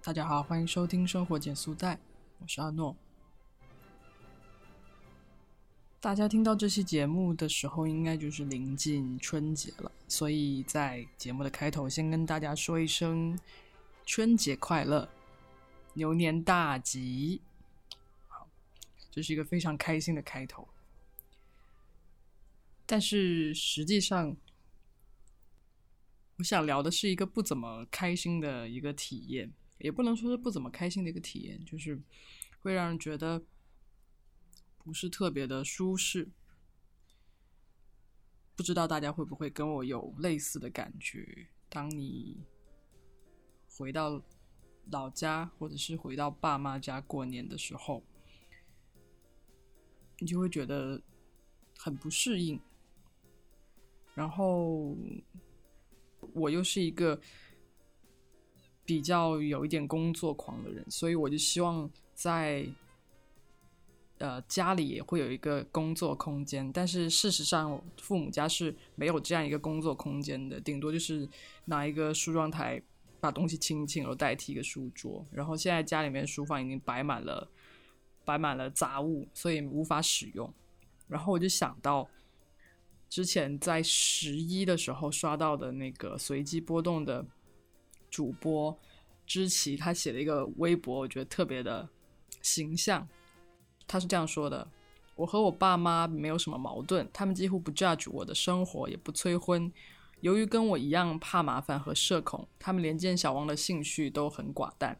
大家好，欢迎收听生活减速带，我是阿诺。大家听到这期节目的时候，应该就是临近春节了，所以在节目的开头，先跟大家说一声春节快乐，牛年大吉。好，这是一个非常开心的开头。但是实际上，我想聊的是一个不怎么开心的一个体验，也不能说是不怎么开心的一个体验，就是会让人觉得不是特别的舒适。不知道大家会不会跟我有类似的感觉？当你回到老家，或者是回到爸妈家过年的时候，你就会觉得很不适应，然后。我又是一个比较有一点工作狂的人，所以我就希望在呃家里也会有一个工作空间。但是事实上，父母家是没有这样一个工作空间的，顶多就是拿一个梳妆台把东西清清，然后代替一个书桌。然后现在家里面书房已经摆满了摆满了杂物，所以无法使用。然后我就想到。之前在十一的时候刷到的那个随机波动的主播知奇，他写了一个微博，我觉得特别的形象。他是这样说的：“我和我爸妈没有什么矛盾，他们几乎不 judge 我的生活，也不催婚。由于跟我一样怕麻烦和社恐，他们连见小王的兴趣都很寡淡。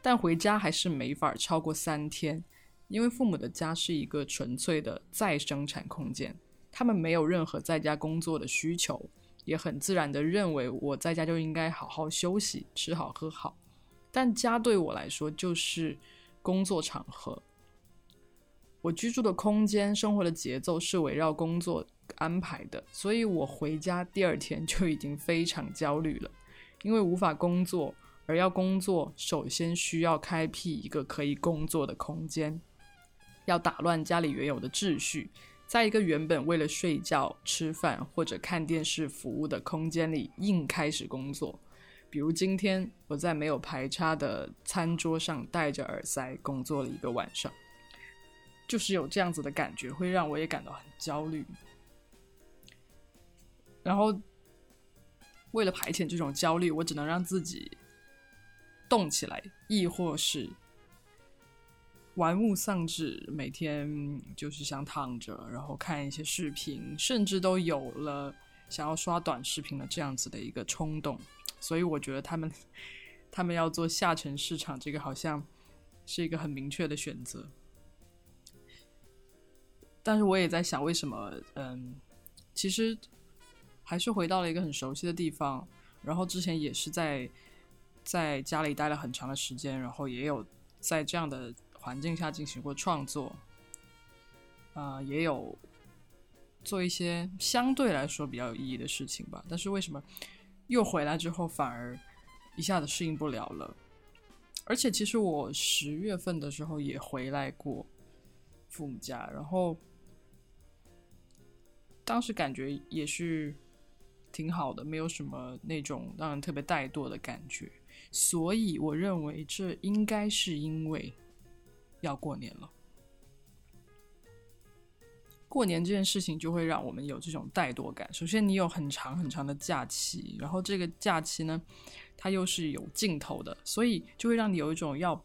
但回家还是没法超过三天，因为父母的家是一个纯粹的再生产空间。”他们没有任何在家工作的需求，也很自然的认为我在家就应该好好休息、吃好喝好。但家对我来说就是工作场合，我居住的空间、生活的节奏是围绕工作安排的，所以我回家第二天就已经非常焦虑了，因为无法工作，而要工作，首先需要开辟一个可以工作的空间，要打乱家里原有的秩序。在一个原本为了睡觉、吃饭或者看电视服务的空间里，硬开始工作。比如今天，我在没有排插的餐桌上戴着耳塞工作了一个晚上，就是有这样子的感觉，会让我也感到很焦虑。然后，为了排遣这种焦虑，我只能让自己动起来，亦或是。玩物丧志，每天就是想躺着，然后看一些视频，甚至都有了想要刷短视频的这样子的一个冲动。所以我觉得他们，他们要做下沉市场，这个好像是一个很明确的选择。但是我也在想，为什么？嗯，其实还是回到了一个很熟悉的地方，然后之前也是在在家里待了很长的时间，然后也有在这样的。环境下进行过创作，啊，也有做一些相对来说比较有意义的事情吧。但是为什么又回来之后反而一下子适应不了了？而且其实我十月份的时候也回来过父母家，然后当时感觉也是挺好的，没有什么那种让人特别怠惰的感觉。所以我认为这应该是因为。要过年了，过年这件事情就会让我们有这种怠惰感。首先，你有很长很长的假期，然后这个假期呢，它又是有尽头的，所以就会让你有一种要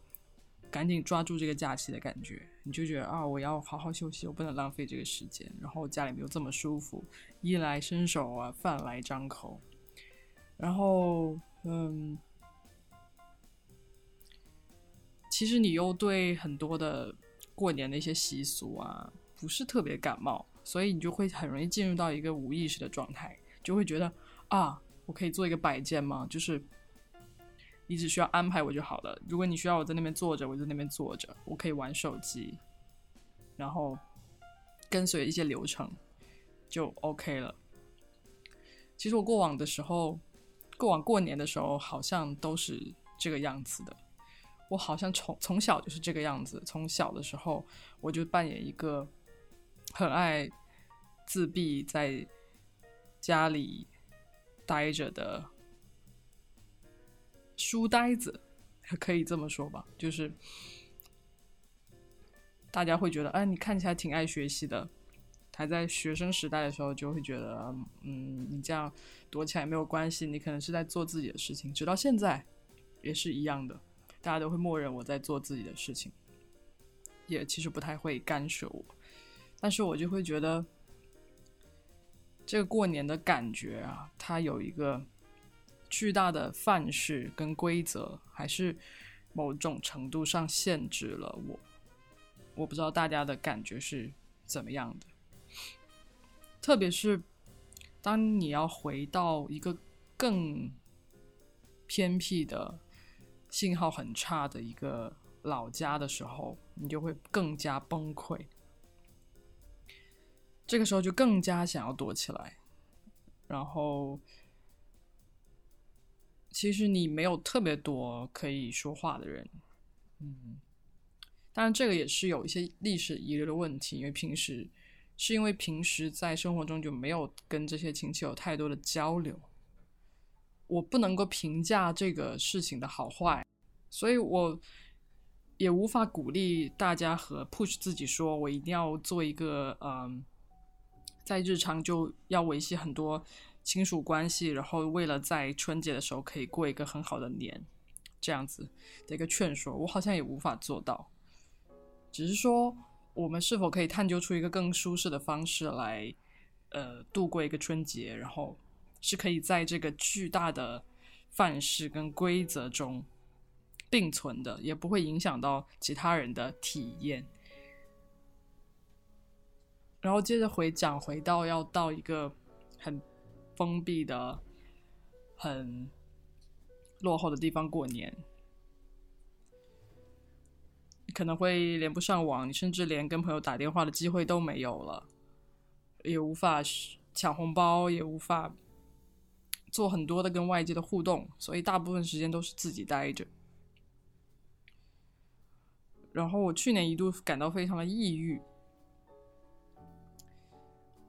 赶紧抓住这个假期的感觉。你就觉得啊，我要好好休息，我不能浪费这个时间。然后家里面又这么舒服，衣来伸手啊，饭来张口。然后，嗯。其实你又对很多的过年的一些习俗啊不是特别感冒，所以你就会很容易进入到一个无意识的状态，就会觉得啊，我可以做一个摆件吗？就是你只需要安排我就好了。如果你需要我在那边坐着，我就在那边坐着，我可以玩手机，然后跟随一些流程就 OK 了。其实我过往的时候，过往过年的时候好像都是这个样子的。我好像从从小就是这个样子。从小的时候，我就扮演一个很爱自闭在家里待着的书呆子。可以这么说吧，就是大家会觉得，哎，你看起来挺爱学习的。还在学生时代的时候，就会觉得，嗯，你这样躲起来没有关系，你可能是在做自己的事情。直到现在，也是一样的，大家都会默认我在做自己的事情，也其实不太会干涉我。但是我就会觉得，这个过年的感觉啊，它有一个巨大的范式跟规则，还是某种程度上限制了我。我不知道大家的感觉是怎么样的。特别是当你要回到一个更偏僻的、信号很差的一个老家的时候，你就会更加崩溃。这个时候就更加想要躲起来。然后，其实你没有特别多可以说话的人，嗯，当然这个也是有一些历史遗留的问题，因为平时。是因为平时在生活中就没有跟这些亲戚有太多的交流，我不能够评价这个事情的好坏，所以我也无法鼓励大家和 push 自己说，我一定要做一个嗯，在日常就要维系很多亲属关系，然后为了在春节的时候可以过一个很好的年，这样子的一个劝说，我好像也无法做到，只是说。我们是否可以探究出一个更舒适的方式来，呃，度过一个春节，然后是可以在这个巨大的范式跟规则中并存的，也不会影响到其他人的体验。然后接着回讲，回到要到一个很封闭的、很落后的地方过年。可能会连不上网，你甚至连跟朋友打电话的机会都没有了，也无法抢红包，也无法做很多的跟外界的互动，所以大部分时间都是自己待着。然后我去年一度感到非常的抑郁，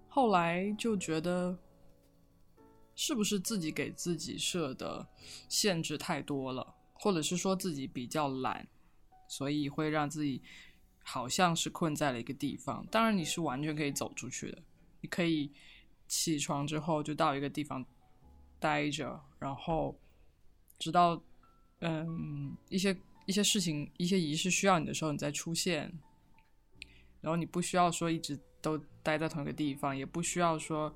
后来就觉得是不是自己给自己设的限制太多了，或者是说自己比较懒。所以会让自己好像是困在了一个地方。当然，你是完全可以走出去的。你可以起床之后就到一个地方待着，然后直到嗯一些一些事情、一些仪式需要你的时候，你再出现。然后你不需要说一直都待在同一个地方，也不需要说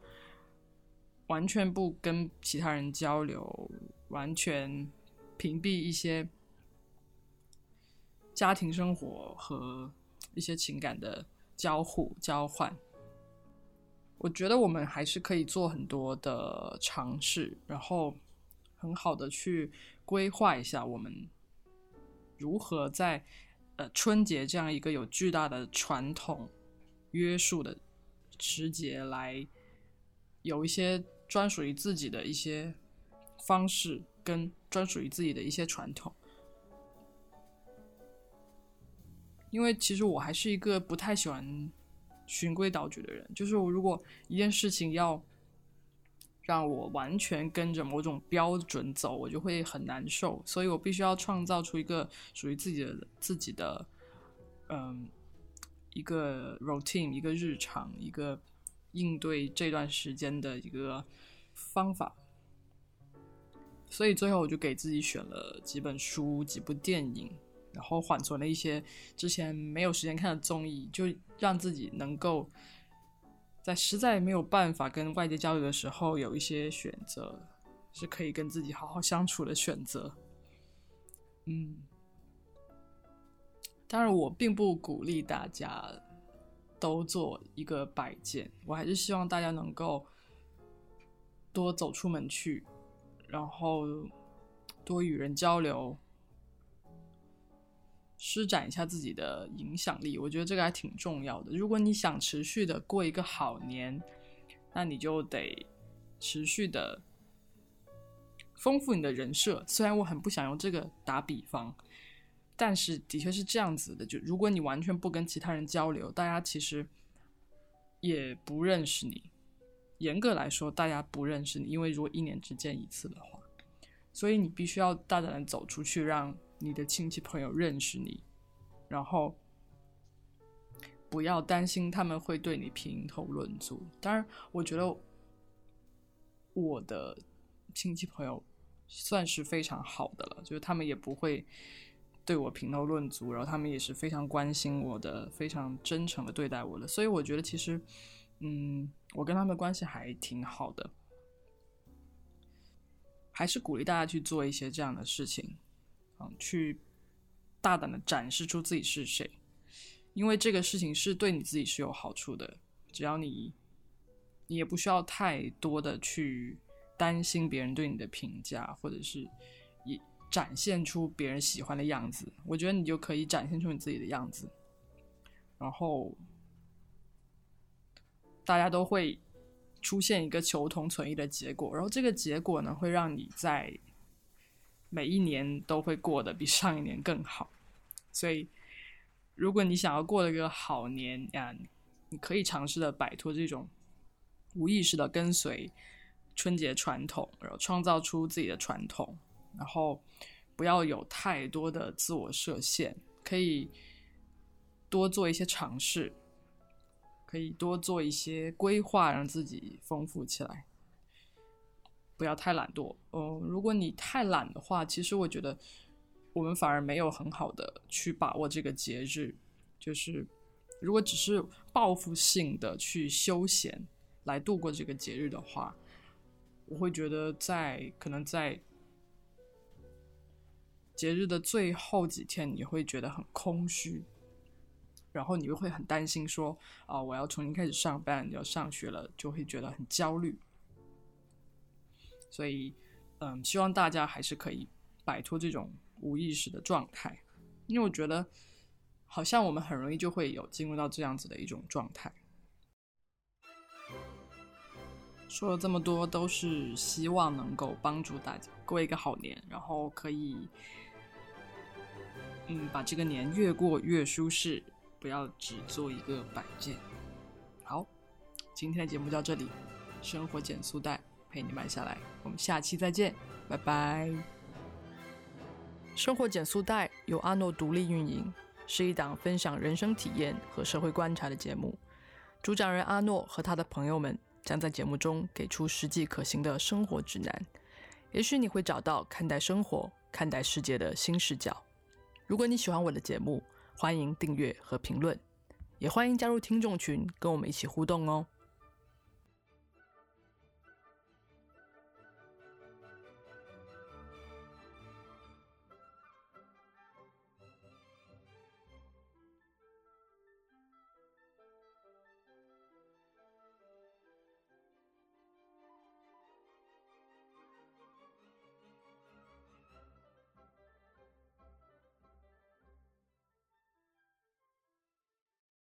完全不跟其他人交流，完全屏蔽一些。家庭生活和一些情感的交互交换，我觉得我们还是可以做很多的尝试，然后很好的去规划一下我们如何在呃春节这样一个有巨大的传统约束的时节来有一些专属于自己的一些方式跟专属于自己的一些传统。因为其实我还是一个不太喜欢循规蹈矩的人，就是我如果一件事情要让我完全跟着某种标准走，我就会很难受，所以我必须要创造出一个属于自己的自己的，嗯，一个 routine，一个日常，一个应对这段时间的一个方法。所以最后我就给自己选了几本书，几部电影。然后缓存了一些之前没有时间看的综艺，就让自己能够在实在没有办法跟外界交流的时候，有一些选择是可以跟自己好好相处的选择。嗯，当然我并不鼓励大家都做一个摆件，我还是希望大家能够多走出门去，然后多与人交流。施展一下自己的影响力，我觉得这个还挺重要的。如果你想持续的过一个好年，那你就得持续的丰富你的人设。虽然我很不想用这个打比方，但是的确是这样子的。就如果你完全不跟其他人交流，大家其实也不认识你。严格来说，大家不认识你，因为如果一年只见一次的话，所以你必须要大胆的走出去，让。你的亲戚朋友认识你，然后不要担心他们会对你评头论足。当然，我觉得我的亲戚朋友算是非常好的了，就是他们也不会对我评头论足，然后他们也是非常关心我的，非常真诚的对待我的。所以我觉得其实，嗯，我跟他们关系还挺好的。还是鼓励大家去做一些这样的事情，去大胆的展示出自己是谁，因为这个事情是对你自己是有好处的。只要你，你也不需要太多的去担心别人对你的评价，或者是也展现出别人喜欢的样子。我觉得你就可以展现出你自己的样子，然后大家都会。出现一个求同存异的结果，然后这个结果呢，会让你在每一年都会过得比上一年更好。所以，如果你想要过一个好年呀，你可以尝试的摆脱这种无意识的跟随春节传统，然后创造出自己的传统，然后不要有太多的自我设限，可以多做一些尝试。可以多做一些规划，让自己丰富起来，不要太懒惰。嗯，如果你太懒的话，其实我觉得我们反而没有很好的去把握这个节日。就是如果只是报复性的去休闲来度过这个节日的话，我会觉得在可能在节日的最后几天，你会觉得很空虚。然后你又会很担心，说啊，我要重新开始上班，要上学了，就会觉得很焦虑。所以，嗯，希望大家还是可以摆脱这种无意识的状态，因为我觉得好像我们很容易就会有进入到这样子的一种状态。说了这么多，都是希望能够帮助大家过一个好年，然后可以，嗯，把这个年越过越舒适。不要只做一个摆件。好，今天的节目到这里，生活减速带陪你慢下来，我们下期再见，拜拜。生活减速带由阿诺独立运营，是一档分享人生体验和社会观察的节目。主讲人阿诺和他的朋友们将在节目中给出实际可行的生活指南，也许你会找到看待生活、看待世界的新视角。如果你喜欢我的节目，欢迎订阅和评论，也欢迎加入听众群，跟我们一起互动哦。